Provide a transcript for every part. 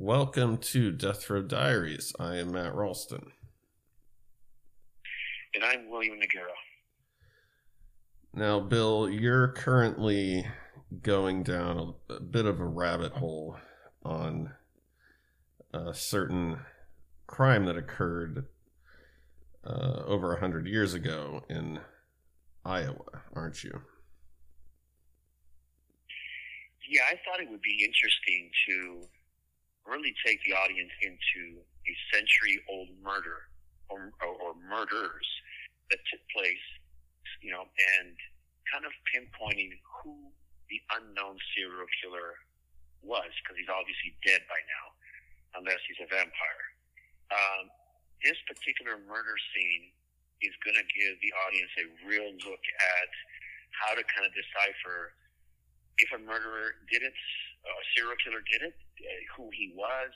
Welcome to death row diaries i am matt ralston and I'm William Noguera. now bill you're currently going down a, a bit of a rabbit hole on a certain crime that occurred uh, over a hundred years ago in Iowa, aren't you? Yeah, I thought it would be interesting to really take the audience into a century old murder or, or, or murders that took place, you know, and kind of pinpointing who the unknown serial killer was, because he's obviously dead by now, unless he's a vampire. Um, this particular murder scene is going to give the audience a real look at how to kind of decipher if a murderer did it, a serial killer did it, who he was,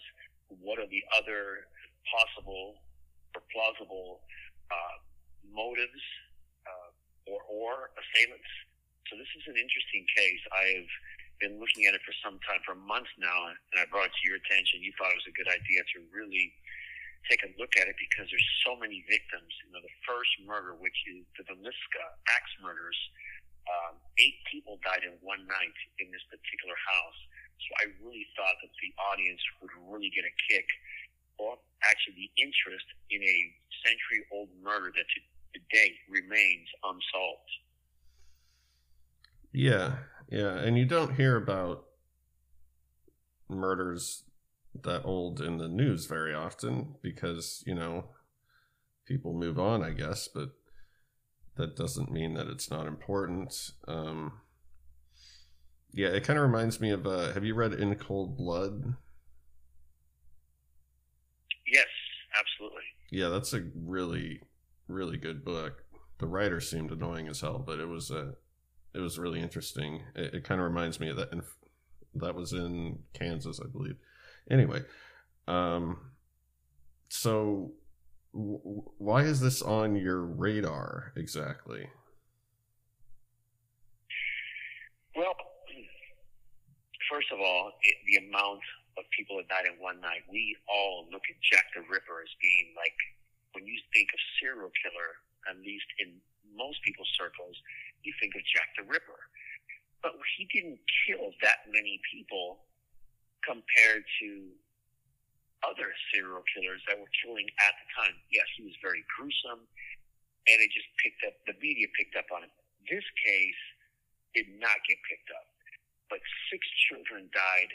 what are the other possible or plausible uh, motives uh, or, or assailants. So this is an interesting case. I've been looking at it for some time, for months now, and I brought it to your attention. You thought it was a good idea to really take a look at it because there's so many victims. You know, the first murder, which is the Villisca axe murders, um, eight people died in one night in this particular house. So I really thought that the audience would really get a kick, or actually the interest in a century-old murder that to today remains unsolved. Yeah, yeah, and you don't hear about murders that old in the news very often because you know people move on, I guess, but that doesn't mean that it's not important. Um, yeah, it kind of reminds me of. Uh, have you read In Cold Blood? Yes, absolutely. Yeah, that's a really, really good book. The writer seemed annoying as hell, but it was a, it was really interesting. It, it kind of reminds me of that. That was in Kansas, I believe. Anyway, um, so w- why is this on your radar exactly? Well, first of all, it, the amount of people that died in one night, we all look at Jack the Ripper as being like, when you think of serial killer, at least in most people's circles, you think of Jack the Ripper. But he didn't kill that many people compared to other serial killers that were killing at the time. Yes, he was very gruesome, and it just picked up, the media picked up on it. This case did not get picked up, but six children died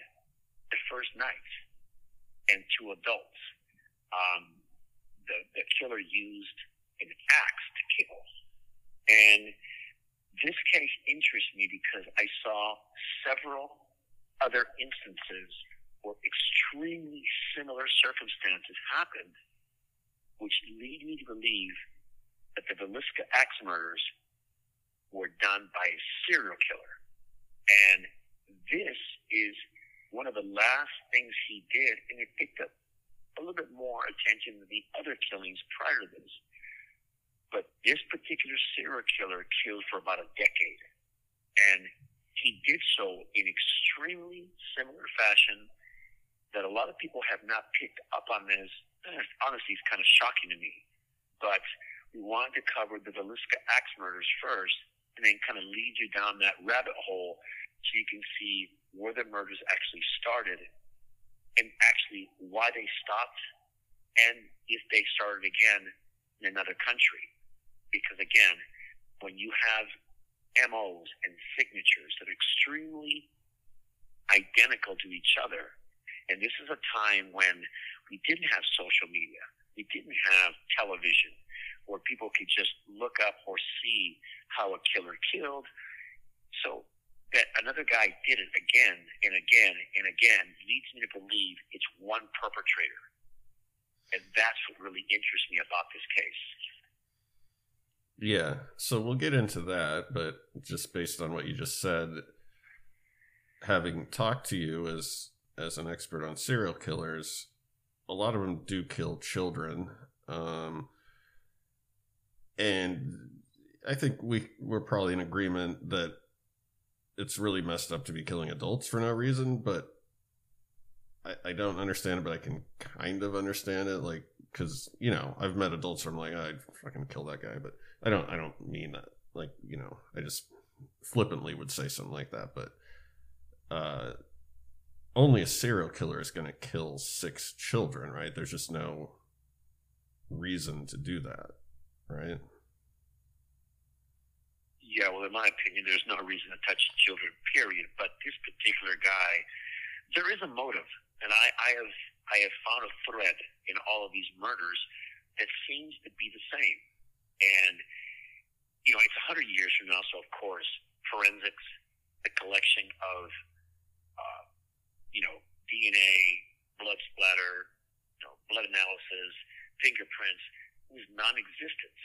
the first night, and two adults. Um, the, the killer used an axe to kill. And this case interests me because I saw several other instances where extremely similar circumstances happened, which lead me to believe that the Villisca axe murders were done by a serial killer. And this is one of the last things he did, and it picked up a little bit more attention than the other killings prior to this. But this particular serial killer killed for about a decade. And he did so in extremely similar fashion that a lot of people have not picked up on this. Honestly, it's kind of shocking to me. But we wanted to cover the Villisca axe murders first and then kind of lead you down that rabbit hole so you can see where the murders actually started and actually why they stopped, and if they started again in another country. Because again, when you have MOs and signatures that are extremely identical to each other, and this is a time when we didn't have social media, we didn't have television, where people could just look up or see how a killer killed. So that another guy did it again and again and again leads me to believe it's one perpetrator. And that's what really interests me about this case. Yeah, so we'll get into that, but just based on what you just said, having talked to you as as an expert on serial killers, a lot of them do kill children. Um, and I think we we're probably in agreement that it's really messed up to be killing adults for no reason, but I, I don't understand it, but I can kind of understand it, like because you know I've met adults where I'm like I'd fucking kill that guy, but I don't I don't mean that like you know I just flippantly would say something like that, but uh, only a serial killer is going to kill six children, right? There's just no reason to do that right? Yeah, well, in my opinion, there's no reason to touch children, period. But this particular guy, there is a motive, and I, I have I have found a thread in all of these murders that seems to be the same. And you know, it's a hundred years from now, so of course, forensics, the collection of uh, you know DNA, blood splatter, you know, blood analysis, fingerprints was non-existent.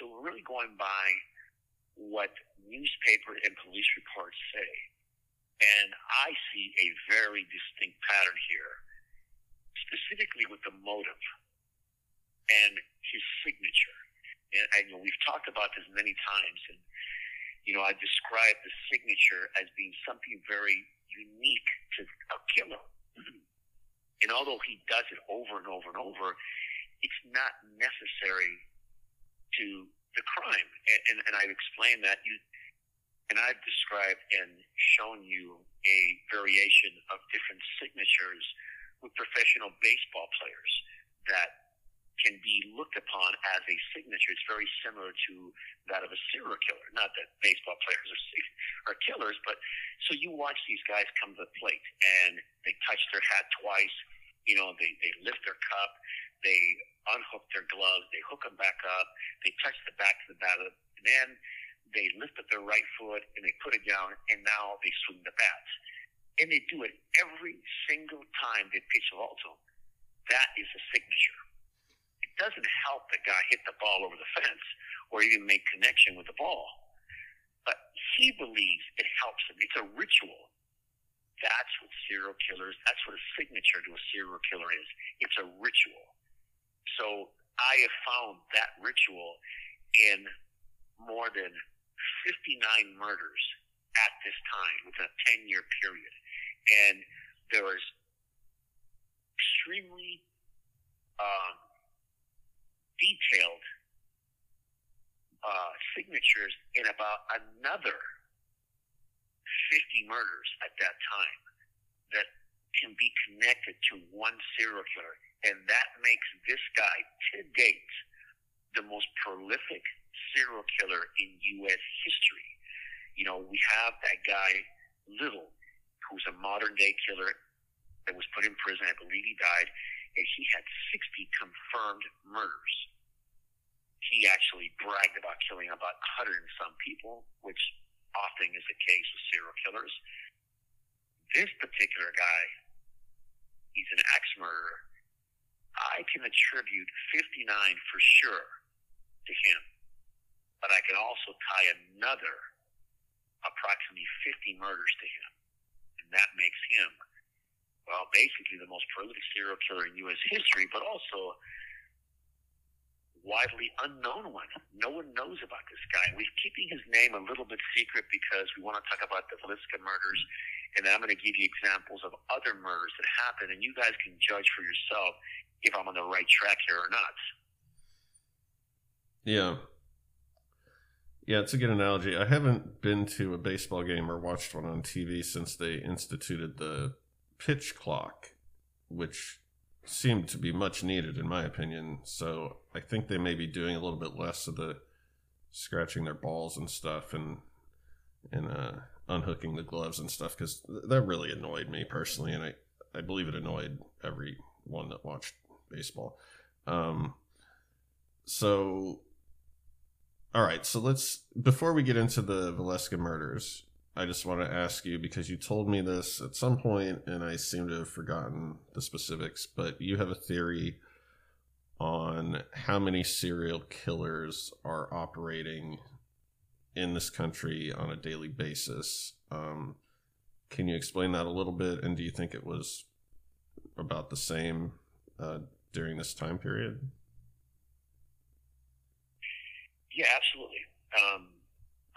So we're really going by what newspaper and police reports say. And I see a very distinct pattern here, specifically with the motive and his signature. And, and you know, we've talked about this many times, and you know, I described the signature as being something very unique to a killer. And although he does it over and over and over, it's not necessary to the crime. And, and, and I've explained that you, and I've described and shown you a variation of different signatures with professional baseball players that can be looked upon as a signature. It's very similar to that of a serial killer. Not that baseball players are are killers, but so you watch these guys come to the plate and they touch their hat twice. You know, they they lift their cup they unhook their gloves, they hook them back up, they touch the back of the bat, and then they lift up their right foot and they put it down, and now they swing the bats. And they do it every single time they pitch a alto. That is a signature. It doesn't help the guy hit the ball over the fence or even make connection with the ball. But he believes it helps him. It's a ritual. That's what serial killers, that's what a signature to a serial killer is. It's a ritual. So I have found that ritual in more than 59 murders at this time within a 10 year period. And there was extremely uh, detailed uh, signatures in about another 50 murders at that time that can be connected to one serial killer and that makes this guy to date the most prolific serial killer in U.S. history. You know, we have that guy, Little, who's a modern day killer that was put in prison. I believe he died, and he had 60 confirmed murders. He actually bragged about killing about 100 and some people, which often is the case with serial killers. This particular guy, he's an axe murderer I can attribute 59 for sure to him, but I can also tie another approximately 50 murders to him. And that makes him, well, basically the most prolific serial killer in U.S. history, but also widely unknown one. No one knows about this guy. We're keeping his name a little bit secret because we want to talk about the Villisca murders, and I'm going to give you examples of other murders that happened, and you guys can judge for yourself if I'm on the right track here or not. Yeah. Yeah, it's a good analogy. I haven't been to a baseball game or watched one on TV since they instituted the pitch clock, which seemed to be much needed, in my opinion. So I think they may be doing a little bit less of the scratching their balls and stuff, and and uh, unhooking the gloves and stuff because that really annoyed me personally, and I I believe it annoyed everyone that watched baseball. Um, so, all right, so let's before we get into the Villisca murders, I just want to ask you because you told me this at some point, and I seem to have forgotten the specifics. But you have a theory on how many serial killers are operating in this country on a daily basis. Um, can you explain that a little bit? And do you think it was about the same uh, during this time period? Yeah, absolutely. Um,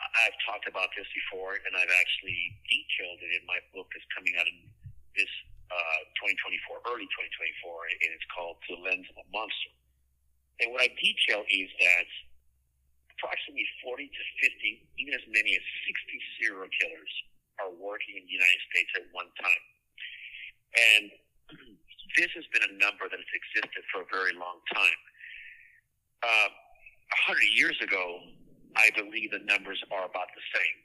I've talked about this before, and I've actually detailed it in my book that's coming out in this uh, 2024, early 2024, and it's called The Lens of a Monster. And what I detail is that approximately 40 to 50, even as many as 60 serial killers are working in the United States at one time. And this has been a number that has existed for a very long time. Uh, a uh, hundred years ago, I believe the numbers are about the same.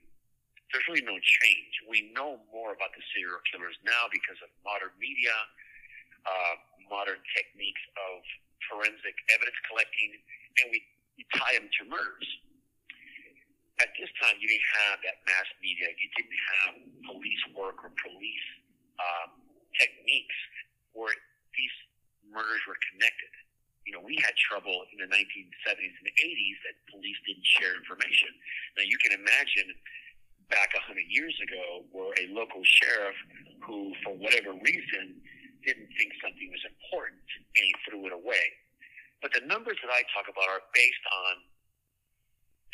There's really no change. We know more about the serial killers now because of modern media, uh, modern techniques of forensic evidence collecting, and we you tie them to murders. At this time, you didn't have that mass media. You didn't have police work or police um, techniques where these murders were connected. You know, we had trouble in the 1970s and 80s that police didn't share information. Now, you can imagine back 100 years ago where a local sheriff who, for whatever reason, didn't think something was important and he threw it away but the numbers that I talk about are based on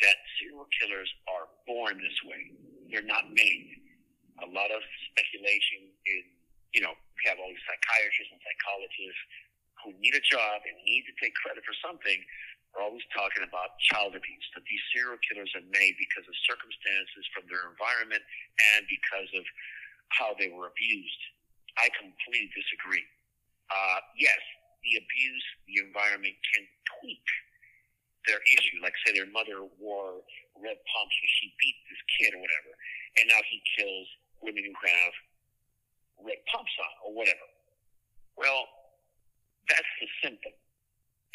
that serial killers are born this way. They're not made. A lot of speculation have all these psychiatrists and psychologists who need a job and need to take credit for something are always talking about child abuse, that these serial killers are made because of circumstances from their environment and because of how they were abused. I completely disagree. Uh, yes, the abuse, the environment can tweak their issue. Like say their mother wore red pumps and she beat this kid or whatever, and now he kills women who have red pumps on or whatever. Well, that's the symptom,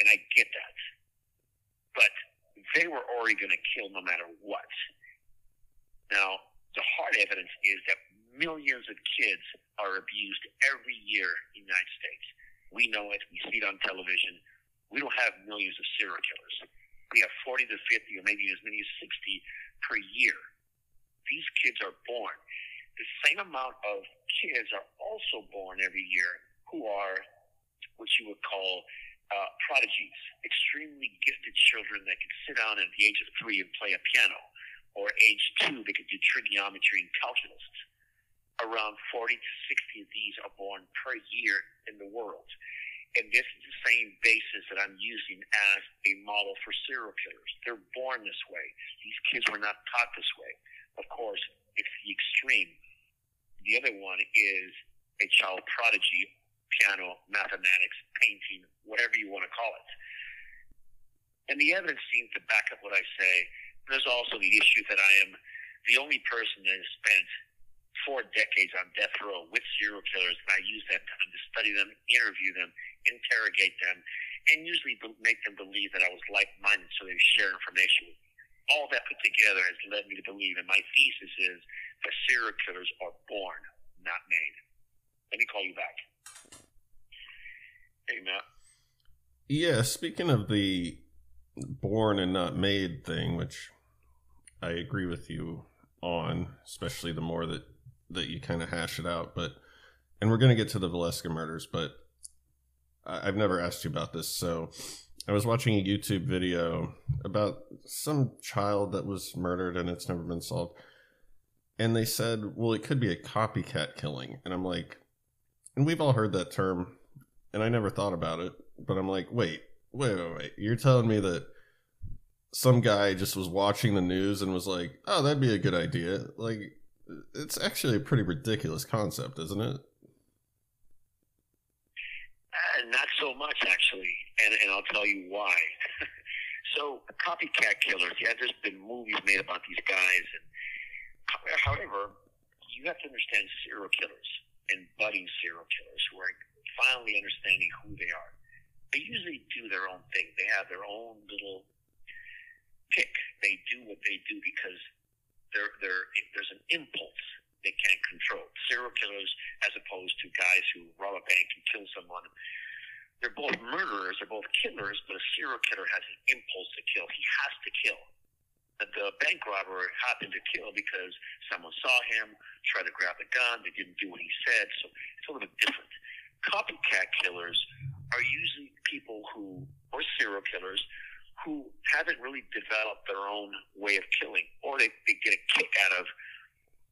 and I get that. But they were already going to kill no matter what. Now, the hard evidence is that millions of kids are abused every year in the United States. We know it. We see it on television. We don't have millions of serial killers. We have 40 to 50 or maybe as many as 60 per year. These kids are born. The same amount of kids are also born every year who are what you would call uh, prodigies, extremely gifted children that can sit down at the age of three and play a piano, or age two, they could do trigonometry and calculus around 40 to 60 of these are born per year in the world. And this is the same basis that I'm using as a model for serial killers. They're born this way. These kids were not taught this way. Of course, it's the extreme. The other one is a child prodigy, piano, mathematics, painting, whatever you want to call it. And the evidence seems to back up what I say. There's also the issue that I am the only person that has spent four decades on death row with serial killers, and I use that time to study them, interview them, interrogate them, and usually make them believe that I was like-minded, so they share information with me. All that put together has led me to believe, and my thesis is that serial killers are born, not made. Let me call you back. Hey, Matt. Yeah, speaking of the born and not made thing, which I agree with you on, especially the more that that you kind of hash it out. But and we're gonna get to the Villisca murders, but I've never asked you about this. So I was watching a YouTube video about some child that was murdered and it's never been solved. And they said, well, it could be a copycat killing. And I'm like, and we've all heard that term, and I never thought about it. But I'm like, wait, wait, wait, wait. You're telling me that some guy just was watching the news and was like, oh, that'd be a good idea. Like, it's actually a pretty ridiculous concept, isn't it? Uh, not so much actually, and and I'll tell you why. so copycat killers, yeah, there's been movies made about these guys, and however, you have to understand serial killers and budding serial killers who are finally understanding who they are. They usually do their own thing. They have their own little pick. They do what they do because they're, they're, there's an impulse they can't control. Serial killers, as opposed to guys who rob a bank and kill someone, they're both murderers, they're both killers, but a serial killer has an impulse to kill. He has to kill. The bank robber happened to kill because someone saw him, tried to grab the gun, they didn't do what he said, so it's a little bit different. Copycat killers are usually people who, or serial killers, who haven't really developed their own way of killing, or they, they get a kick out of,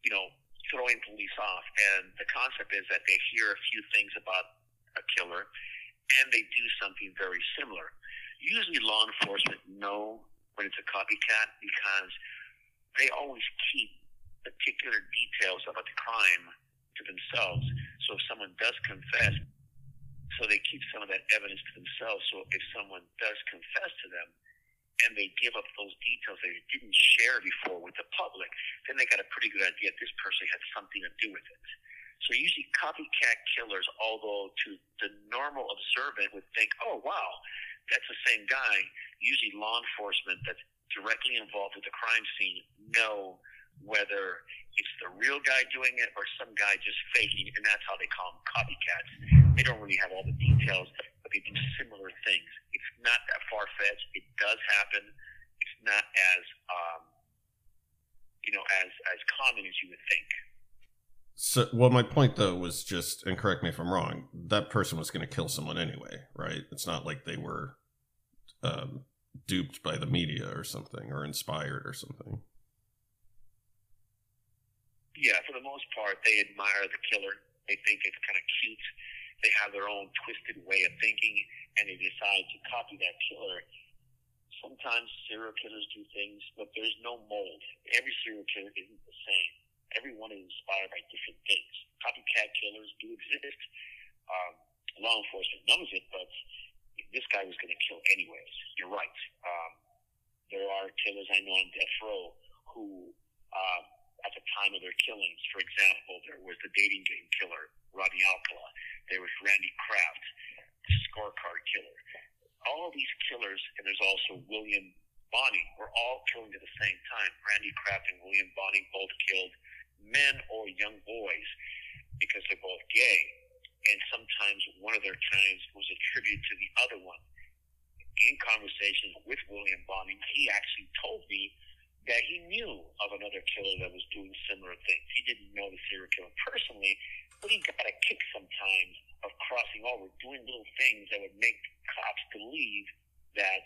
you know, throwing police off. And the concept is that they hear a few things about a killer and they do something very similar. Usually, law enforcement know when it's a copycat because they always keep particular details about the crime to themselves. So if someone does confess, so they keep some of that evidence to themselves. So if someone does confess to them, and they give up those details they didn't share before with the public, then they got a pretty good idea this person had something to do with it. So usually copycat killers, although to the normal observant would think, oh wow, that's the same guy. Usually law enforcement that's directly involved with the crime scene know whether it's the real guy doing it or some guy just faking, and that's how they call them copycats. They don't really have all the details, but they do similar things. It's not that far fetched. It does happen. It's not as um, you know as as common as you would think. So, well, my point though was just, and correct me if I'm wrong. That person was going to kill someone anyway, right? It's not like they were um, duped by the media or something, or inspired or something. Yeah, for the most part, they admire the killer. They think it's kind of cute they have their own twisted way of thinking and they decide to copy that killer. Sometimes serial killers do things, but there's no mold. Every serial killer isn't the same. Everyone is inspired by different things. Copycat killers do exist. Um, law enforcement knows it, but this guy was going to kill anyways. You're right. Um, there are killers I know on death row who, uh, at the time of their killings, for example, there was the dating game killer, Rodney Alcala. There was Randy Kraft, the scorecard killer. All these killers, and there's also William Bonin, were all killing at the same time. Randy Kraft and William Bonin both killed men or young boys because they're both gay. And sometimes one of their crimes was attributed to the other one. In conversations with William Bonin, he actually told me that he knew of another killer that was doing similar things. He didn't know the serial killer personally, but he got a kick sometimes of crossing over, doing little things that would make cops believe that,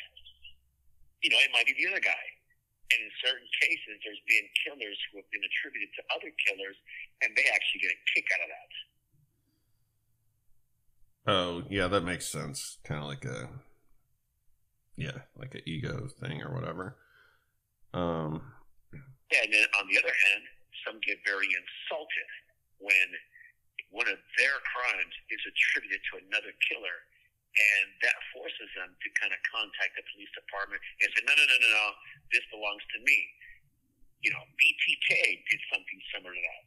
you know, it might be the other guy. And in certain cases, there's been killers who have been attributed to other killers, and they actually get a kick out of that. Oh, yeah, that makes sense. Kind of like a, yeah, like an ego thing or whatever. Um, yeah, and then on the other hand, some get very insulted when one of their crimes is attributed to another killer, and that forces them to kind of contact the police department and say, no, no, no, no, no, this belongs to me. You know, BTK did something similar to that.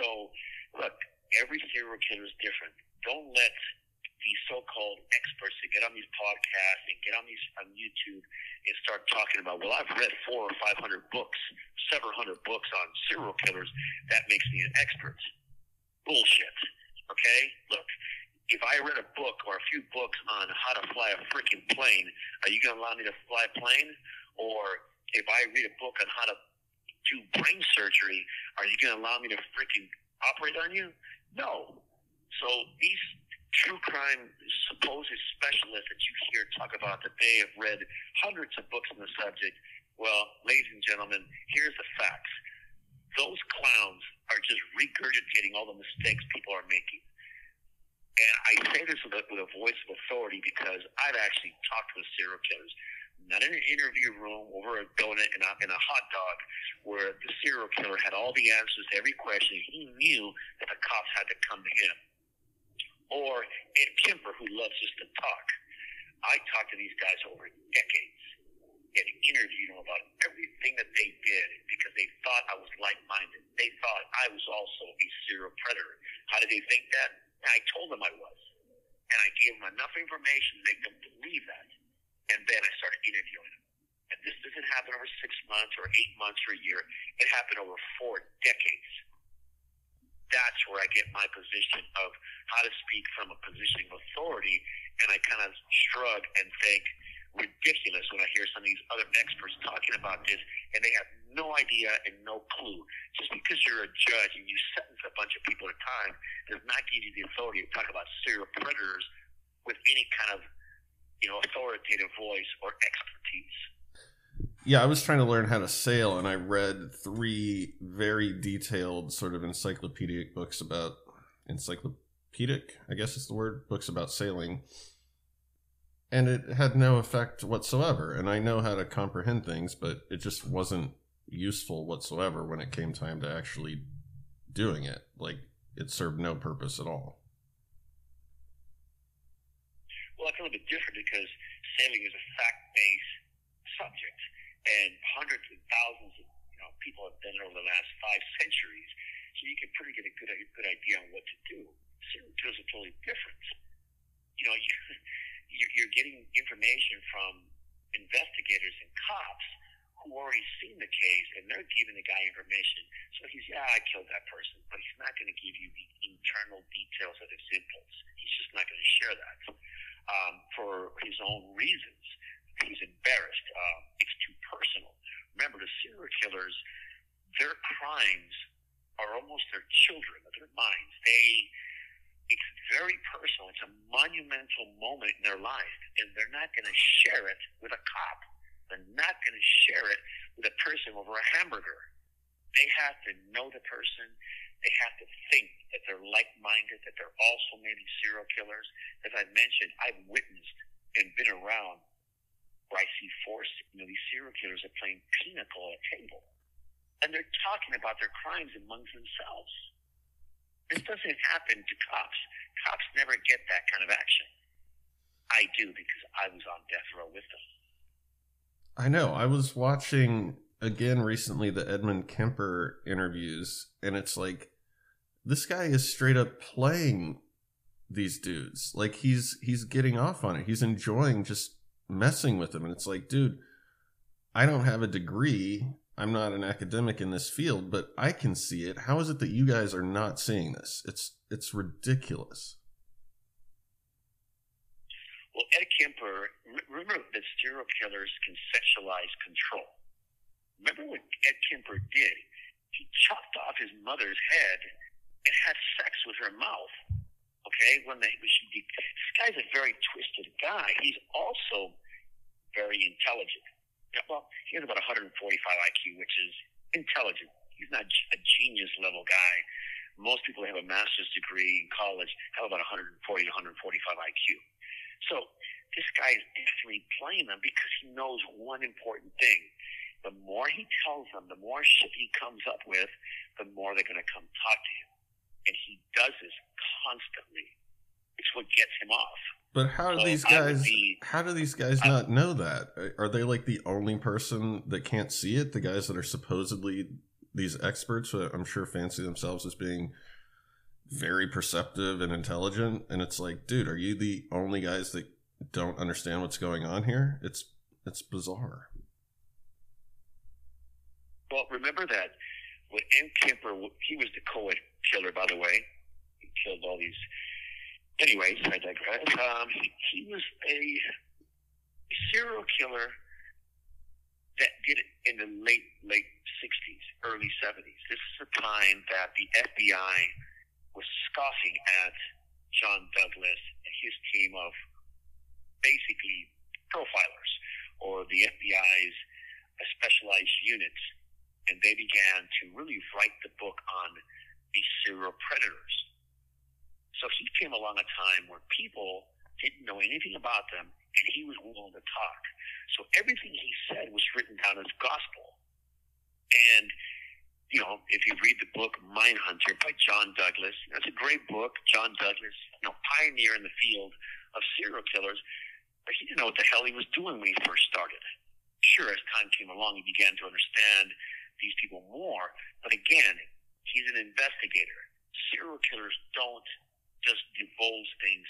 So, look, every serial killer is different. Don't let these so-called experts that get on these podcasts and get on these on YouTube and start talking about, well, I've read four or five hundred books, several hundred books on serial killers. That makes me an expert. Bullshit. Okay, look. If I read a book or a few books on how to fly a freaking plane, are you going to allow me to fly a plane? Or if I read a book on how to do brain surgery, are you going to allow me to freaking operate on you? No. So these true crime supposed specialists that you hear talk about that they have read hundreds of books on the subject. Well, ladies and gentlemen, here's the facts. Those clowns are just regurgitating all the mistakes people are making. And I say this with a, with a voice of authority because I've actually talked with serial killers, not in an interview room over a donut and a, and a hot dog, where the serial killer had all the answers to every question. He knew that the cops had to come to him or Ed Kemper, who loves just to talk. I talked to these guys over decades and interviewed them about everything that they did because they thought I was like-minded. They thought I was also a serial predator. How did they think that? And I told them I was. And I gave them enough information to make them believe that. And then I started interviewing them. And this doesn't happen over six months or eight months or a year. It happened over four decades. That's where I get my position of how to speak from a position of authority. And I kind of shrug and think, ridiculous when I hear some of these other experts talking about this, and they have no idea and no clue. Just because you're a judge and you sentence a bunch of people at a time does not give you the authority to talk about serial predators with any kind of, you know, authoritative voice or expertise. Yeah, I was trying to learn how to sail, and I read three very detailed, sort of encyclopedic books about encyclopedic, I guess is the word, books about sailing. And it had no effect whatsoever. And I know how to comprehend things, but it just wasn't useful whatsoever when it came time to actually doing it. Like, it served no purpose at all. Well, it's a little bit different because sailing is a fact based subject and hundreds of thousands of you know people have done it over the last five centuries, so you can pretty get a good a good idea on what to do. Killers are totally different. You know, you, you're getting information from investigators and cops who already seen the case and they're giving the guy information. So he's, yeah, I killed that person, but he's not going to give you the internal details of his impulse. He's just not going to share that um, for his own reasons. He's embarrassed. Um, it's too personal. Remember, the serial killers, their crimes are almost their children, their minds. They, it's very personal. It's a monumental moment in their life, and they're not going to share it with a cop. They're not going to share it with a person over a hamburger. They have to know the person. They have to think that they're like-minded, that they're also maybe serial killers. As I mentioned, I've witnessed and been around I see force, you know, these serial killers are playing pinochle at a table. And they're talking about their crimes amongst themselves. This doesn't happen to cops. Cops never get that kind of action. I do because I was on death row with them. I know. I was watching again recently the Edmund Kemper interviews, and it's like this guy is straight up playing these dudes. Like he's he's getting off on it. He's enjoying just messing with them. And it's like, dude, I don't have a degree. I'm not an academic in this field, but I can see it. How is it that you guys are not seeing this? It's it's ridiculous. Well, Ed Kemper, remember that serial killers can sexualize control. Remember what Ed Kemper did? He chopped off his mother's head and had sex with her mouth. Okay, when they, she, this guy's a very twisted guy. He's also very intelligent. Well, he has about 145 IQ, which is intelligent. He's not a genius level guy. Most people have a master's degree in college have about 140 to 145 IQ. So this guy is definitely playing them because he knows one important thing. The more he tells them, the more shit he comes up with, the more they're going to come talk to him and he does this constantly. It's what gets him off. But how do so these guys? Be, how do these guys I, not know that? Are they like the only person that can't see it? The guys that are supposedly these experts, I'm sure, fancy themselves as being very perceptive and intelligent, and it's like, dude, are you the only guys that don't understand what's going on here? It's it's bizarre. Well, remember that when M. Kemper, he was the co-ed killer, by the way. Killed all these. Anyways, I digress. Um, he, was a serial killer that did it in the late late 60s, early 70s. This is the time that the FBI was scoffing at John Douglas and his team of basically profilers or the FBI's specialized units, and they began to really write the book on these serial predators. So he came along a time where people didn't know anything about them, and he was willing to talk. So everything he said was written down as gospel. And you know, if you read the book Mindhunter by John Douglas, that's a great book. John Douglas, you know, pioneer in the field of serial killers, but he didn't know what the hell he was doing when he first started. Sure, as time came along, he began to understand these people more. But again, he's an investigator. Serial killers don't just divulge things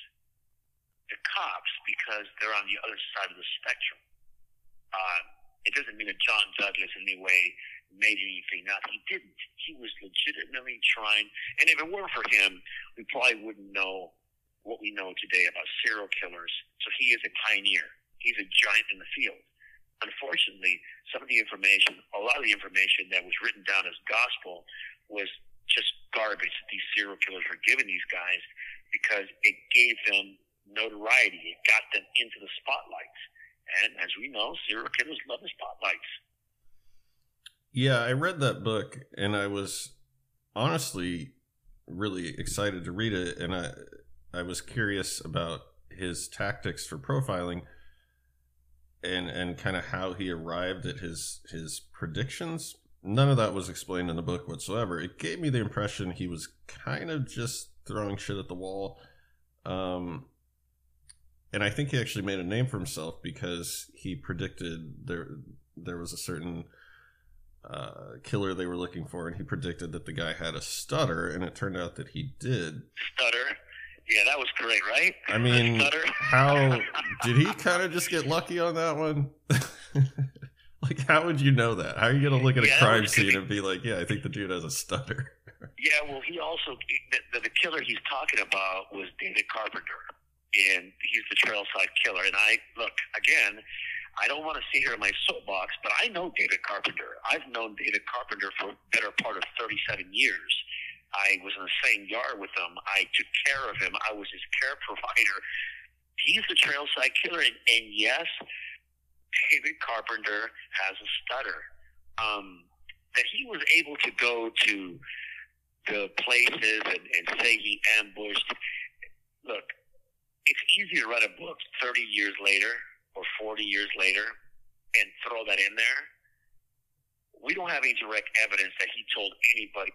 to cops because they're on the other side of the spectrum. Uh, it doesn't mean that John Douglas in any way made anything up. He didn't. He was legitimately trying. And if it weren't for him, we probably wouldn't know what we know today about serial killers. So he is a pioneer. He's a giant in the field. Unfortunately, some of the information, a lot of the information that was written down as gospel was just garbage that these serial killers were giving these guys because it gave them notoriety. It got them into the spotlight. And as we know, serial killers love the spotlights. Yeah, I read that book and I was honestly really excited to read it and I I was curious about his tactics for profiling and and kind of how he arrived at his his predictions. None of that was explained in the book whatsoever. It gave me the impression he was kind of just throwing shit at the wall. Um and I think he actually made a name for himself because he predicted there there was a certain uh, killer they were looking for, and he predicted that the guy had a stutter, and it turned out that he did. Stutter. Yeah, that was great, right? I mean, how did he kind of just get lucky on that one? like, how would you know that? How are you going to look at yeah, a crime scene and be like, "Yeah, I think the dude has a stutter"? Yeah, well, he also the, the killer he's talking about was David Carpenter, and he's the trailside killer. And I look again I don't want to sit here in my soapbox, but I know David Carpenter. I've known David Carpenter for a better part of 37 years. I was in the same yard with him. I took care of him. I was his care provider. He's the trail side killer, and, and yes, David Carpenter has a stutter. Um, that he was able to go to the places and, and say he ambushed. Look, it's easy to write a book 30 years later or 40 years later and throw that in there, we don't have any direct evidence that he told anybody.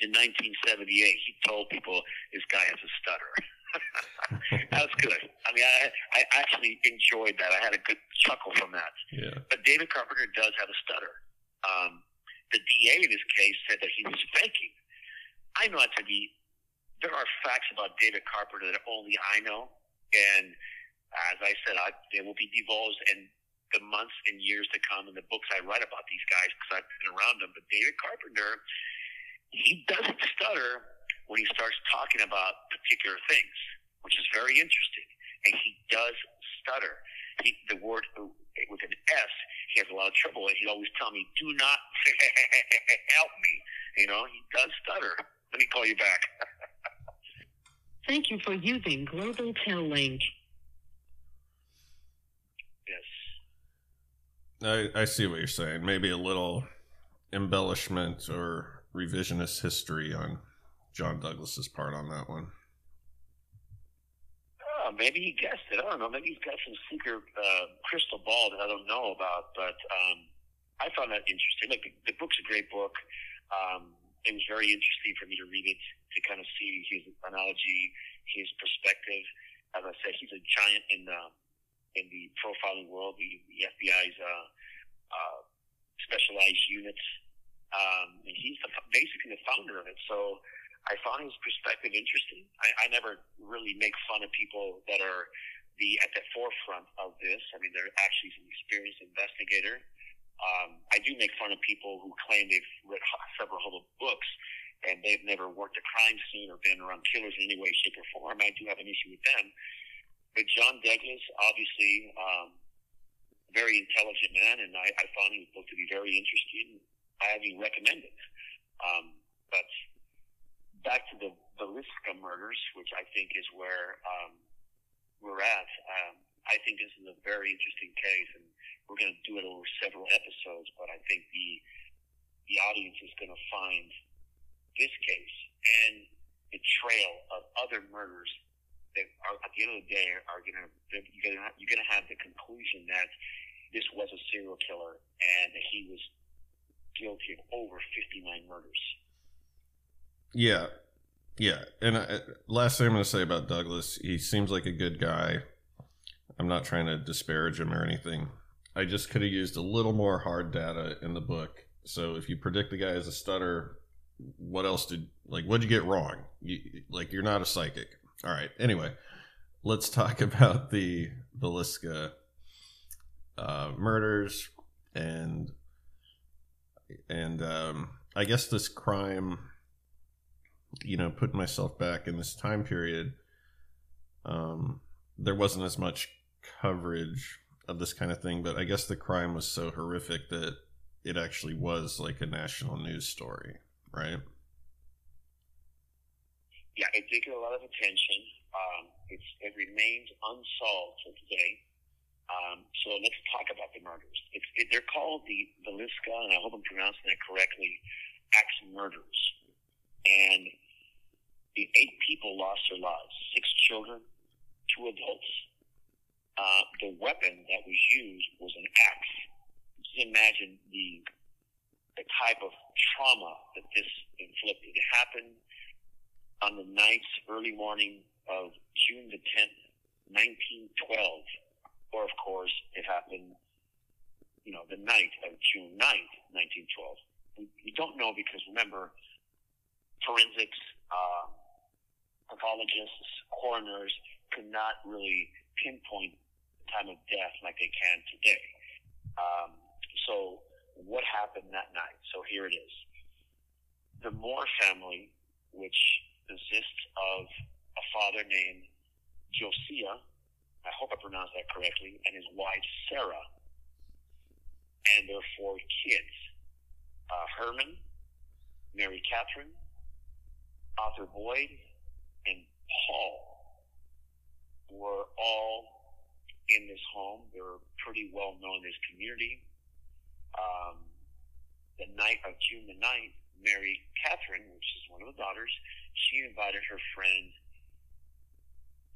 In 1978, he told people this guy has a stutter. that was good. I mean, I, I actually enjoyed that. I had a good chuckle from that. Yeah. But David Carpenter does have a stutter. Um, the DA in this case said that he was faking. I know that to be. There are facts about David Carpenter that only I know, and as I said, I, they will be divulged in the months and years to come in the books I write about these guys because I've been around them. But David Carpenter, he doesn't stutter when he starts talking about particular things, which is very interesting. And he does stutter. He, the word with an S, he has a lot of trouble. And he'd always tell me, "Do not help me." You know, he does stutter. Let me call you back. Thank you for using Global Tel Link. I, I see what you're saying. Maybe a little embellishment or revisionist history on John Douglas's part on that one. Maybe he guessed it. I don't know. Maybe he's got some secret uh, crystal ball that I don't know about. But um, I found that interesting. Like the, the book's a great book. Um, it was very interesting for me to read it to kind of see his analogy, his perspective. As I said, he's a giant in the in the profiling world, the, the FBI's uh, uh, specialized units. Um, and he's the, basically the founder of it. So I found his perspective interesting. I, I never really make fun of people that are the at the forefront of this. I mean, they're actually an experienced investigator. Um, I do make fun of people who claim they've read several hundred books and they've never worked a crime scene or been around killers in any way, shape, or form. I do have an issue with them. But John Douglas, obviously, um, very intelligent man, and I, I found his book to be very interesting. I highly recommend it. Um, but back to the Villisca murders, which I think is where um, we're at. Um, I think this is a very interesting case, and we're going to do it over several episodes. But I think the the audience is going to find this case and the trail of other murders that are, at the end of the day are going to you're going to you're going to have the conclusion that this was a serial killer and that he was guilty of over 59 murders. Yeah, yeah. And I, last thing I'm going to say about Douglas, he seems like a good guy. I'm not trying to disparage him or anything. I just could have used a little more hard data in the book. So if you predict the guy as a stutter, what else did like what'd you get wrong? You, like you're not a psychic. All right. Anyway, let's talk about the Villisca uh, murders and and um, I guess this crime. You know, putting myself back in this time period, um, there wasn't as much coverage of this kind of thing, but I guess the crime was so horrific that it actually was like a national news story, right? Yeah, it did get a lot of attention. Um, it's it remains unsolved till today. Um, so let's talk about the murders. It's, it, they're called the Villisca, and I hope I'm pronouncing that correctly, axe murders. And the eight people lost their lives: six children, two adults. Uh, the weapon that was used was an axe. Just imagine the the type of trauma that this inflicted. It happened on the night, early morning of June the 10th, 1912. Or, of course, it happened, you know, the night of June 9th, 1912. We, we don't know because, remember, forensics, uh, pathologists, coroners could not really pinpoint the time of death like they can today. Um, so, what happened that night? So, here it is. The Moore family, which consists of a father named Josiah, I hope I pronounced that correctly, and his wife Sarah, and their four kids uh, Herman, Mary Catherine, Arthur Boyd, and Paul were all in this home. They were pretty well known in this community. Um, the night of June the 9th, Mary Catherine, which is one of the daughters, she invited her friend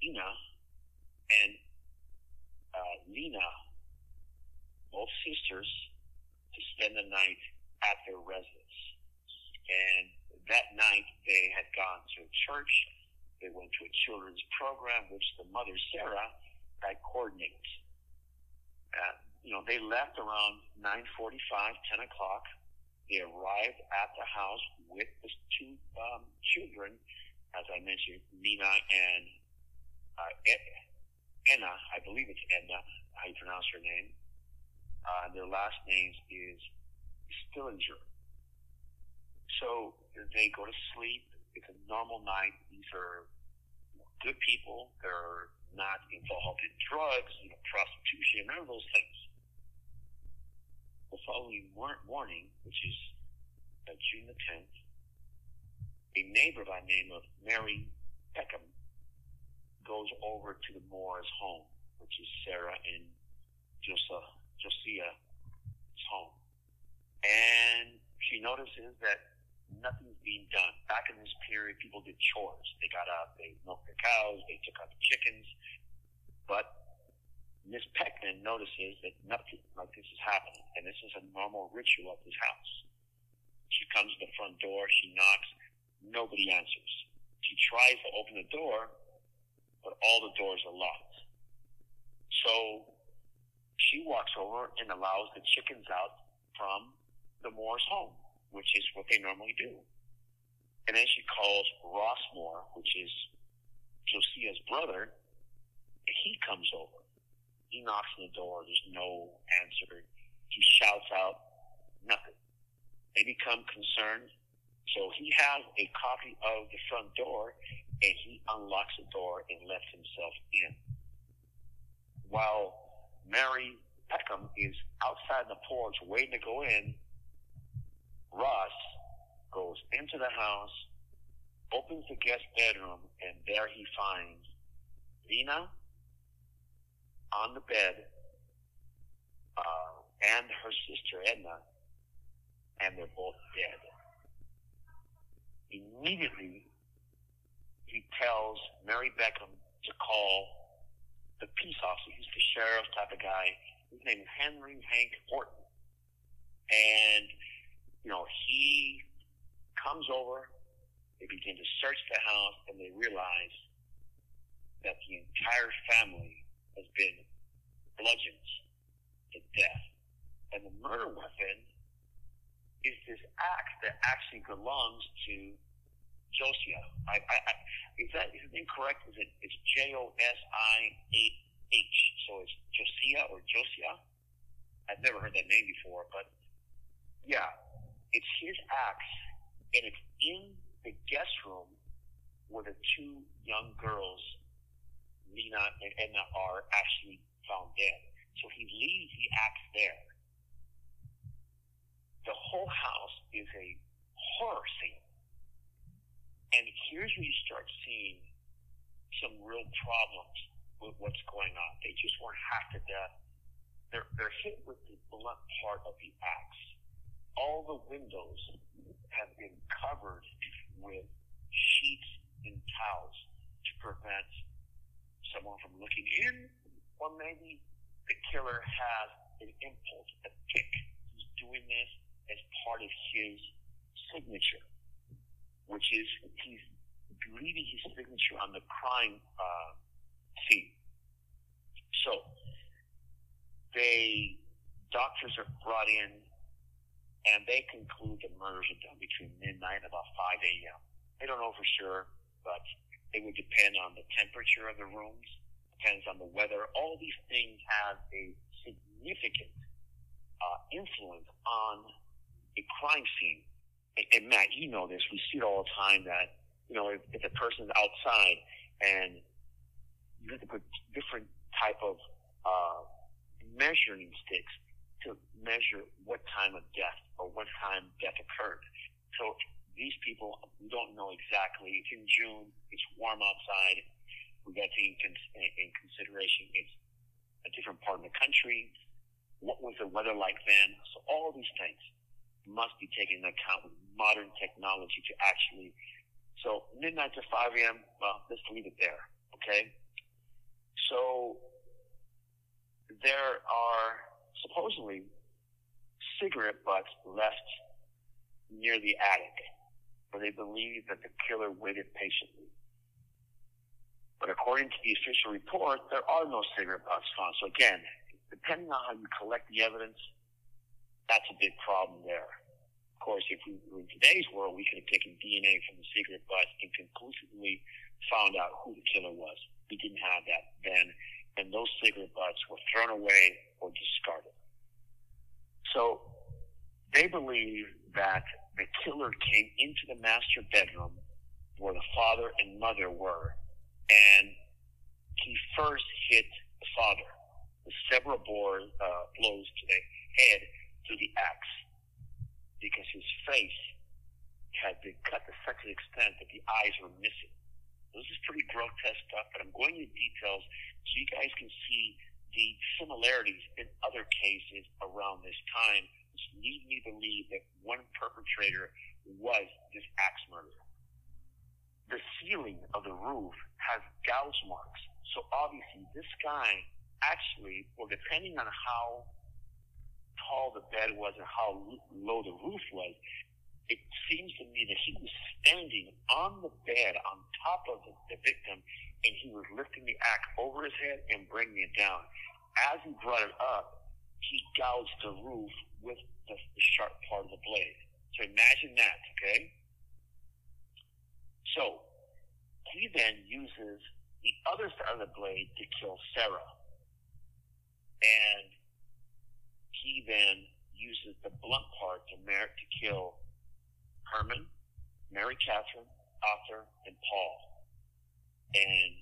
Ina and uh, Lena, both sisters, to spend the night at their residence. And that night they had gone to church. They went to a children's program, which the mother, Sarah, had coordinated. Uh, you know, they left around 9.45, 10 o'clock. They arrived at the house with the two um, children, as I mentioned, Nina and uh, Enna. I believe it's Enna, how you pronounce her name. Uh, their last names is Stillinger. So they go to sleep. It's a normal night. These are good people. They're not involved in drugs, you know, prostitution, none of those things. The following morning, which is uh, June the 10th, a neighbor by the name of Mary Peckham goes over to the Moore's home, which is Sarah and Josiah, Josiah's home. And she notices that nothing's being done. Back in this period, people did chores. They got up, they milked the cows, they took out the chickens. But Miss Peckham notices that nothing like this is happening, and this is a normal ritual of this house. She comes to the front door, she knocks, nobody answers. She tries to open the door, but all the doors are locked. So she walks over and allows the chickens out from the Moore's home, which is what they normally do. And then she calls Ross Moore, which is Josiah's brother. He comes over. He knocks on the door. There's no answer. He shouts out, nothing. They become concerned. So he has a copy of the front door and he unlocks the door and lets himself in. While Mary Peckham is outside the porch waiting to go in, Ross goes into the house, opens the guest bedroom, and there he finds Lena on the bed uh, and her sister Edna, and they're both dead. Immediately, he tells Mary Beckham to call the peace officer. He's the sheriff type of guy. His name is Henry Hank Horton. And you know, he comes over, they begin to search the house, and they realize that the entire family has been bludgeoned to death. And the murder weapon is this axe that actually belongs to Josiah. I, I, I, is that is it incorrect? Is it it's J O S I A H? So it's Josiah or Josiah? I've never heard that name before, but yeah, it's his axe, and it's in the guest room where the two young girls, Nina and Edna, are actually found dead. So he leaves the axe there. The whole house is a horror scene. And here's where you start seeing some real problems with what's going on. They just weren't hacked to death. They're, they're hit with the blunt part of the axe. All the windows have been covered with sheets and towels to prevent someone from looking in, or maybe the killer has an impulse, a tick. He's doing this as part of his signature, which is he's leaving his signature on the crime uh, scene. So they doctors are brought in and they conclude the murders are done between midnight and about 5 a.m. They don't know for sure, but it would depend on the temperature of the rooms, depends on the weather. All these things have a significant uh, influence on a crime scene. And, and Matt, you know this. We see it all the time that, you know, if, if a person's outside and you have to put different type of uh, measuring sticks to measure what time of death or what time death occurred. So these people, we don't know exactly. It's in June. It's warm outside. We got to take in, consideration it's a different part of the country. What was the weather like then? So all these things must be taken into account with modern technology to actually. So midnight to 5 a.m. Well, let's leave it there. Okay. So there are supposedly cigarette butts left near the attic where they believe that the killer waited patiently. But according to the official report, there are no cigarette butts found. So again, depending on how you collect the evidence, that's a big problem there. Of course, if we were in today's world, we could have taken DNA from the cigarette butts and conclusively found out who the killer was. We didn't have that then, and those cigarette butts were thrown away or discarded. So they believe that the killer came into the master bedroom where the father and mother were, and he first hit the father with several bore, uh, blows to the head through the axe because his face had been cut to such an extent that the eyes were missing. This is pretty grotesque stuff, but I'm going into details so you guys can see the similarities in other cases around this time which lead me to believe that one perpetrator was this axe murderer. The ceiling of the roof has gouge marks. So obviously this guy actually, well, depending on how tall the bed was and how low the roof was, it seems to me that he was standing on the bed on top of the, victim and he was lifting the axe over his head and bringing it down. As he brought it up, he gouged the roof with the, the sharp part of the blade. So imagine that, okay? So he then uses the other side of the blade to kill Sarah. And he then uses the blunt part to, merit to kill Herman, Mary Catherine, Arthur, and Paul. And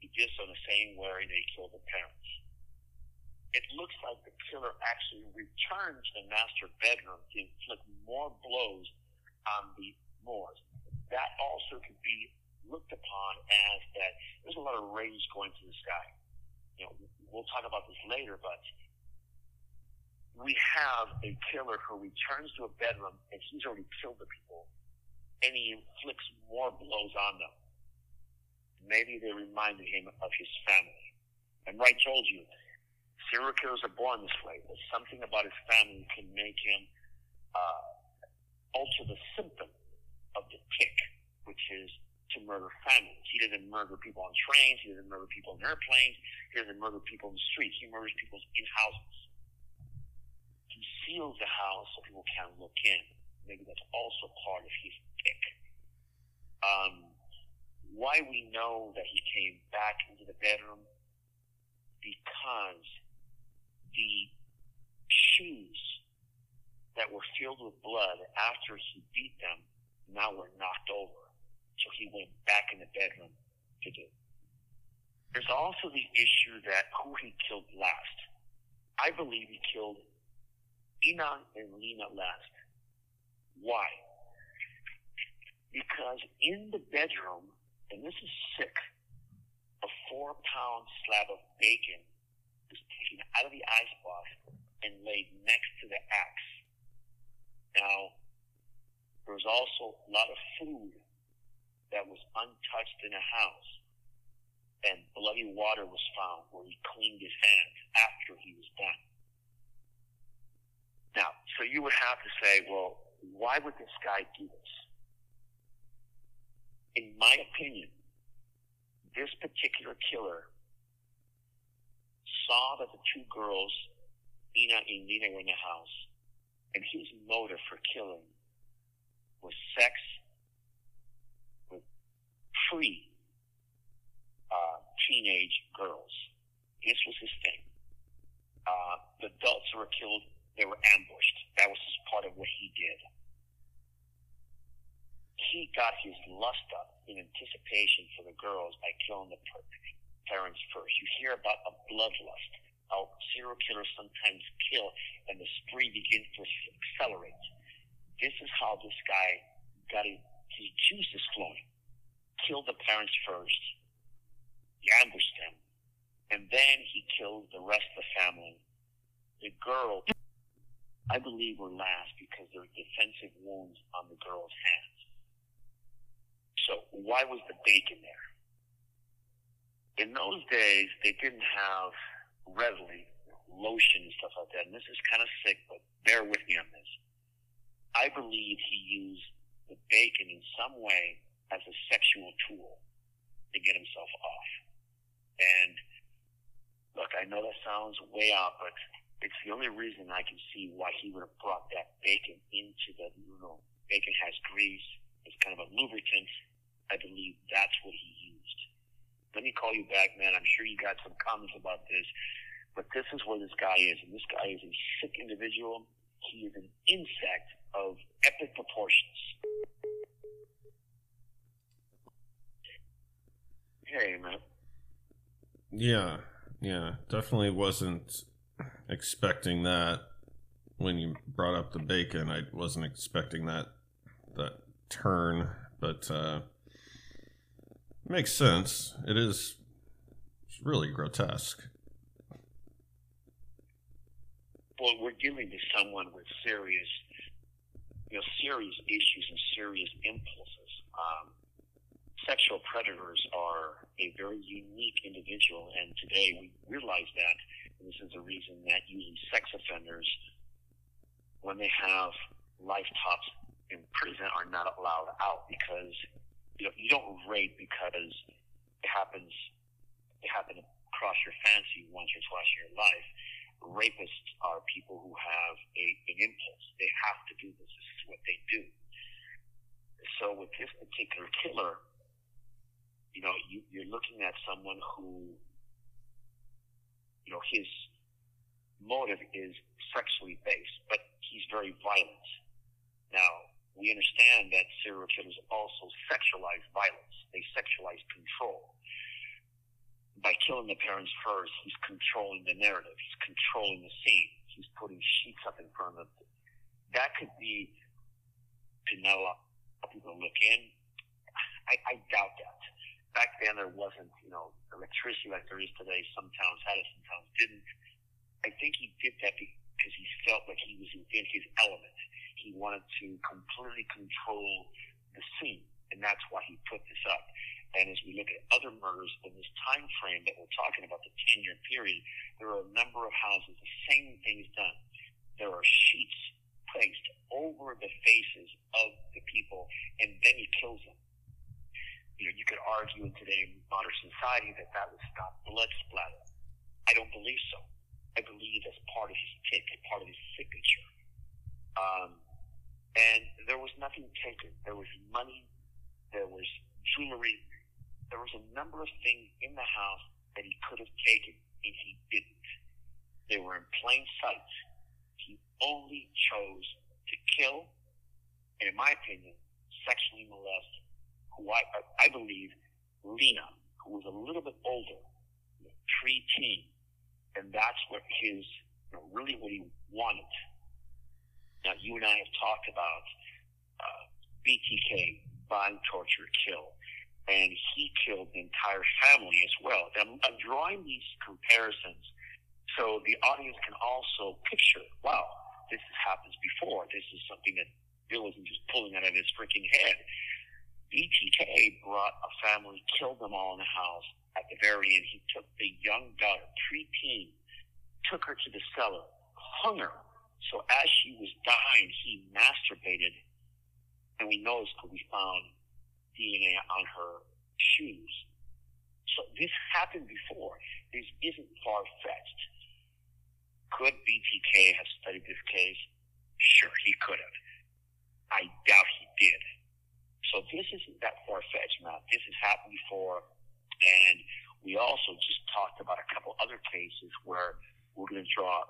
he did so the same way they killed the parents it looks like the killer actually returned to the master bedroom to inflict more blows on the Moores. That also could be looked upon as that there's a lot of rays going to the sky. You know, we'll talk about this later, but we have a killer who returns to a bedroom and he's already killed the people and he inflicts more blows on them. Maybe they reminded him of his family. And Wright told you, serial killers are born this way. There's something about his family can make him uh, alter the symptom of the tick, which is to murder families. He doesn't murder people on trains. He doesn't murder people in airplanes. He doesn't murder people in the streets. He murders people in houses. Seals the house so people can't look in. Maybe that's also part of his tick. Um, why we know that he came back into the bedroom? Because the shoes that were filled with blood after he beat them now were knocked over. So he went back in the bedroom to do. There's also the issue that who he killed last. I believe he killed Ina and Lena last. Why? Because in the bedroom, and this is sick, a four pound slab of bacon was taken out of the icebox and laid next to the axe. Now, there was also a lot of food that was untouched in a house, and bloody water was found where he cleaned his hands after he was done. Now, so you would have to say, well, why would this guy do this? In my opinion, this particular killer saw that the two girls, Ina and Nina, were in the house, and his motive for killing was sex with free uh, teenage girls. This was his thing. Uh, the adults were killed, they were ambushed. That was part of what he did. He got his lust up in anticipation for the girls by killing the parents first. You hear about a bloodlust, how serial killers sometimes kill and the spree begins to accelerate. This is how this guy got his, his juices flowing killed the parents first. He ambushed them. And then he killed the rest of the family. The girl, I believe, were last because there were defensive wounds on the girl's hands. So why was the bacon there? In those days, they didn't have readily lotion and stuff like that. And this is kind of sick, but bear with me on this. I believe he used the bacon in some way as a sexual tool to get himself off. And look, I know that sounds way out, but it's the only reason I can see why he would have brought that bacon into the, know, bacon has grease. It's kind of a lubricant. I believe that's what he used. Let me call you back, man. I'm sure you got some comments about this, but this is where this guy is. And this guy is a sick individual. He is an insect of epic proportions. Hey, man. Yeah, yeah, definitely wasn't expecting that when you brought up the bacon. I wasn't expecting that that turn, but uh, makes sense. It is really grotesque. Well, we're dealing with someone with serious, you know, serious issues and serious impulses. Um, sexual predators are a very unique individual, and today we realize that. And this is the reason that usually sex offenders, when they have life tops in prison, are not allowed out because you know you don't rape because it happens it happened to cross your fancy once or twice in your life. Rapists are people who have a, an impulse. They have to do this. This is what they do. So with this particular killer, you know, you, you're looking at someone who, you know, his motive is sexually based, but he's very violent. Now, we understand that serial killers also sexualize violence. They sexualize control. By killing the parents first, he's controlling the narrative. He's controlling the scene. He's putting sheets up in front of them. That could be to people look in. I, I doubt that back then there wasn't, you know, electricity like there is today. Some towns had it, some towns didn't. I think he did that because he felt like he was within his element. He wanted to completely control the scene, and that's why he put this up. And as we look at other murders in this time frame that we're talking about, the 10 year period, there are a number of houses, the same thing is done. There are sheets placed over the faces of the people, and then he kills them. You know, you could argue in today's modern society that that would stop blood splatter. I don't believe so. I believe that's part of his tick, part of his signature. Um, and there was nothing taken. There was money, there was jewelry, there was a number of things in the house that he could have taken, and he didn't. They were in plain sight. He only chose to kill, and in my opinion, sexually molest, who I, I believe, Lena, who was a little bit older, pre-teen, and that's what his, you know, really what he wanted. Now, you and I have talked about uh, BTK, bind, torture, kill, and he killed the entire family as well. I'm, I'm drawing these comparisons so the audience can also picture, wow, this has happened before. This is something that Bill isn't just pulling out of his freaking head. BTK brought a family, killed them all in the house. At the very end, he took the young daughter, preteen, took her to the cellar, hung her. So as she was dying, he masturbated, and we noticed that we found DNA on her shoes. So this happened before. This isn't far fetched. Could BTK have studied this case? Sure, he could have. I doubt he did. So this isn't that far fetched, Matt. This has happened before, and we also just talked about a couple other cases where we're going to draw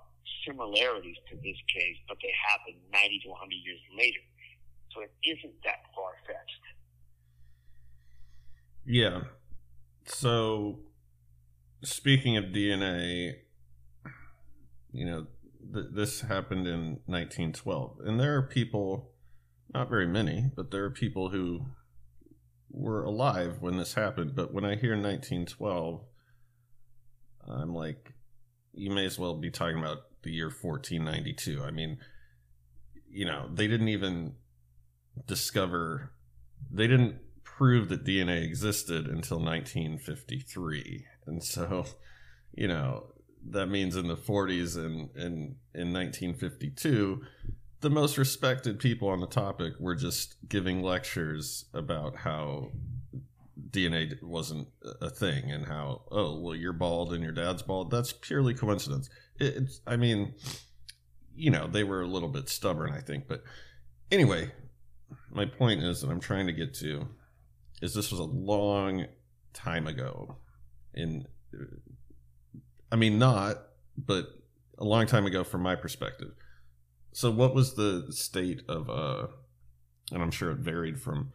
similarities to this case, but they happened 90 to 100 years later. So it isn't that far fetched. Yeah. So speaking of DNA, you know, th- this happened in 1912, and there are people, not very many, but there are people who were alive when this happened. But when I hear 1912, I'm like, you may as well be talking about the year 1492. I mean, you know, they didn't even discover, they didn't prove that DNA existed until 1953. And so, you know, that means in the 40s and, and in 1952, the most respected people on the topic were just giving lectures about how DNA wasn't a thing and how, oh, well, you're bald and your dad's bald. That's purely coincidence. It's, I mean, you know, they were a little bit stubborn, I think. But anyway, my point is that I'm trying to get to is this was a long time ago in uh, I mean, not, but a long time ago from my perspective. So, what was the state of, uh, and I'm sure it varied from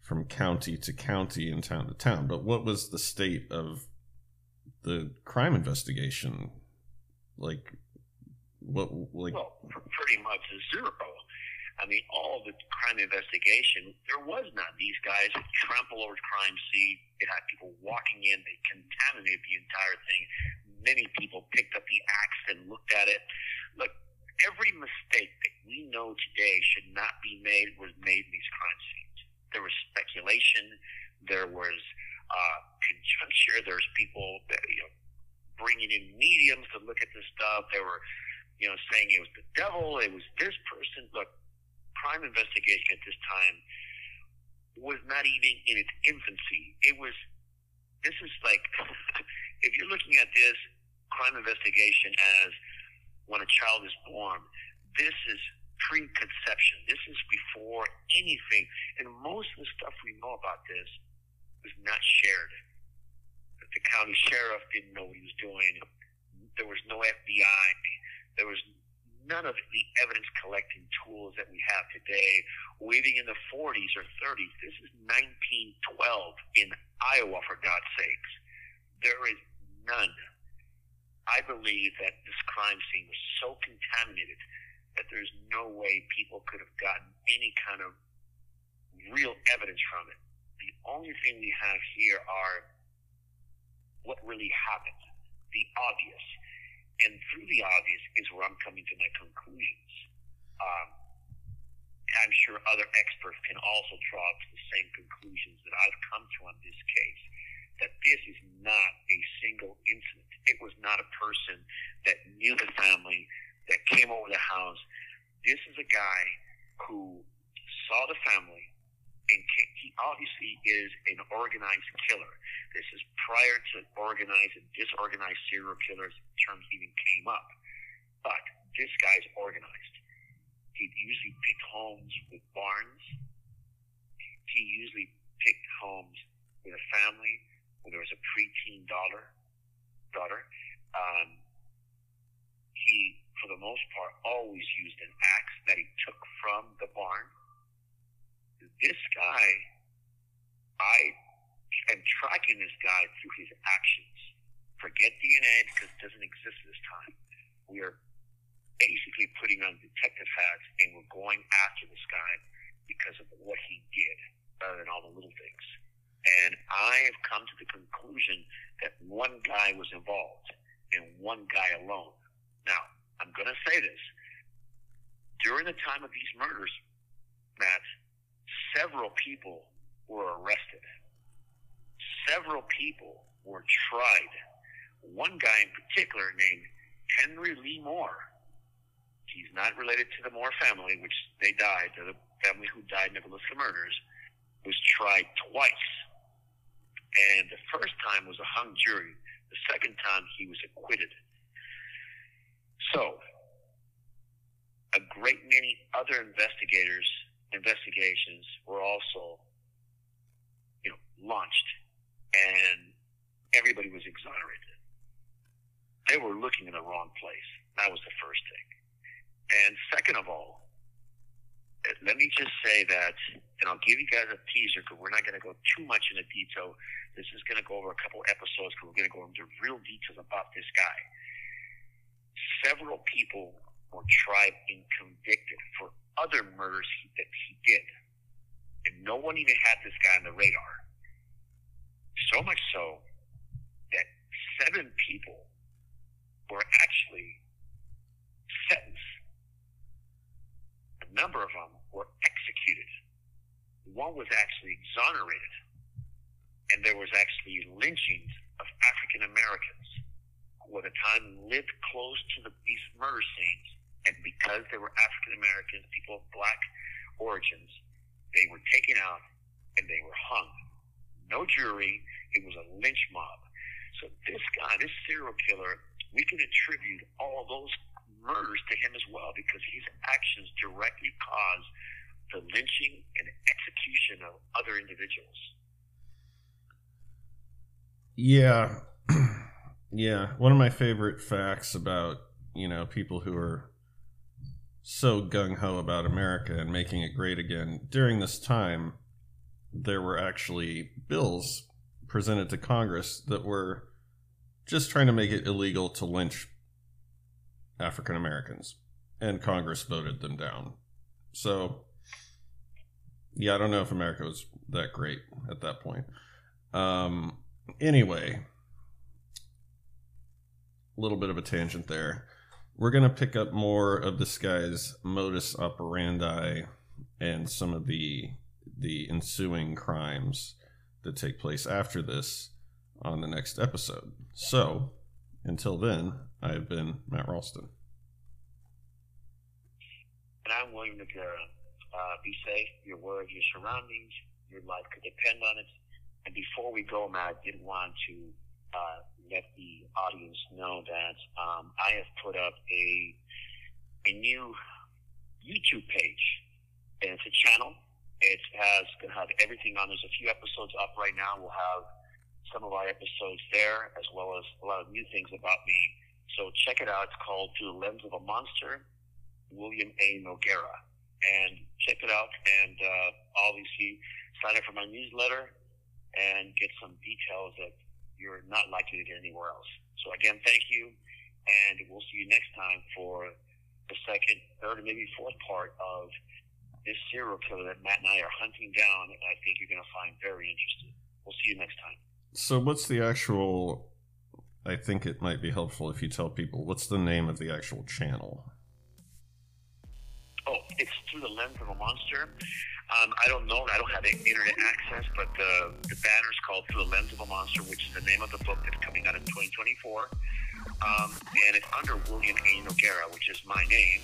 from county to county and town to town, but what was the state of the crime investigation? Like, what, like? Well, pretty much zero. I mean, all the crime investigation, there was not These guys trample over crime scene. They had people walking in. They contaminated the entire thing. Many people picked up the axe and looked at it. Look, every mistake that we know today should not be made was made in these crime scenes. There was speculation. There was uh, conjuncture. There's people that, you know, bringing in mediums to look at this stuff. They were, you know, saying it was the devil. It was this person. Look, crime investigation at this time was not even in its infancy. It was, this is like, if you're looking at this crime investigation as when a child is born, this is preconception. This is before anything. And most of the stuff we know about this was not shared. The county sheriff didn't know what he was doing. There was no FBI. There was none of the evidence collecting tools that we have today, waiting in the 40s or 30s. This is 1912 in Iowa, for God's sakes. There is none. I believe that this crime scene was so contaminated that there's no way people could have gotten any kind of real evidence from it. The only thing we have here are what really happened, the obvious and through the obvious is where I'm coming to my conclusions. Um, I'm sure other experts can also draw to the same conclusions that I've come to on this case. That this is not a single incident. It was not a person that knew the family, that came over the house, This is a guy who saw the family, and he obviously is an organized killer. This is prior to organized and disorganized serial killers terms even came up. But this guy's organized. He usually picked homes with barns. He usually picked homes with a family when there was a preteen daughter. Daughter. Um, he, for the most part, always used an axe that he took from the barn. This guy, I am tracking this guy through his actions. Forget DNA because it doesn't exist this time. We are basically putting on detective hats and we're going after this guy because of what he did rather than all the little things. And I have come to the conclusion that one guy was involved and one guy alone. Now, I'm going to say this. During the time of these murders, Matt, several people were arrested. Several people were tried. One guy in particular named Henry Lee Moore. He's not related to the Moore family, which they died, the family who died in the Villisca murders, was tried twice. And the first time was a hung jury. The second time he was acquitted. So, a great many other investigators investigations were also, you know, launched, and everybody was exonerated. They were looking in the wrong place. That was the first thing. And second of all, let me just say that, and I'll give you guys a teaser because we're not going to go too much into detail. This is going to go over a couple episodes because we're going to go into real details about this guy several people were tried and convicted for other murders he, that he did. And no one even had this guy on the radar. So much so that seven people were actually sentenced. A number of them were executed. One was actually exonerated. And there was actually lynchings of African Americans who at the time lived close to the, these murder scenes, and because they were African Americans, people of black origins, they were taken out and they were hung. No jury. It was a lynch mob. So this guy, this serial killer, we can attribute all those murders to him as well because his actions directly caused the lynching and execution of other individuals. Yeah. Yeah, one of my favorite facts about you know people who are so gung ho about America and making it great again during this time, there were actually bills presented to Congress that were just trying to make it illegal to lynch African Americans, and Congress voted them down. So, yeah, I don't know if America was that great at that point. Um, anyway, little bit of a tangent there. We're going to pick up more of this guy's modus operandi and some of the the ensuing crimes that take place after this on the next episode. So, until then, I have been Matt Ralston. And I'm William Noguera. Uh, be safe. You're aware your surroundings. Your life could depend on it. And before we go, Matt, I did want to uh, let the audience know that um, I have put up a a new YouTube page, and it's a channel. It has gonna have everything on. There's a few episodes up right now. We'll have some of our episodes there, as well as a lot of new things about me. So check it out. It's called Through the Lens of a Monster, William A. Noguera. And check it out. And uh, obviously, sign up for my newsletter and get some details that you're not likely to get anywhere else. So again, thank you, and we'll see you next time for the second, third, and maybe fourth part of this serial killer that Matt and I are hunting down, and I think you're going to find very interesting. We'll see you next time. So, what's the actual? I think it might be helpful if you tell people what's the name of the actual channel. Oh, it's through the lens of a monster. Um, I don't know. I don't have internet access, but the, the banner is called Through the Lens of a Monster, which is the name of the book that's coming out in 2024. Um, and it's under William A. Noguera, which is my name.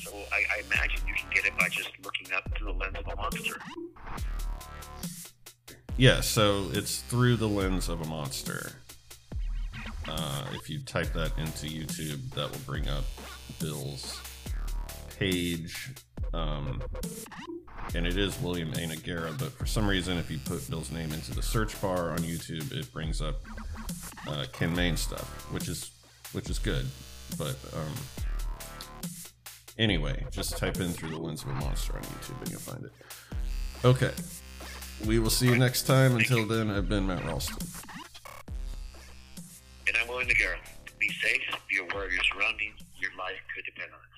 So I, I imagine you can get it by just looking up through the lens of a monster. Yeah, so it's through the lens of a monster. Uh, if you type that into YouTube, that will bring up Bill's page. Um, and it is William A. Noguera, but for some reason, if you put Bill's name into the search bar on YouTube, it brings up uh, Ken Main stuff, which is which is good. But um, anyway, just type in through the lens of a monster on YouTube and you'll find it. Okay, we will see you next time. Until then, I've been Matt Ralston. And I'm William Noguera. Be safe, be aware of your surroundings. Your life could depend on it.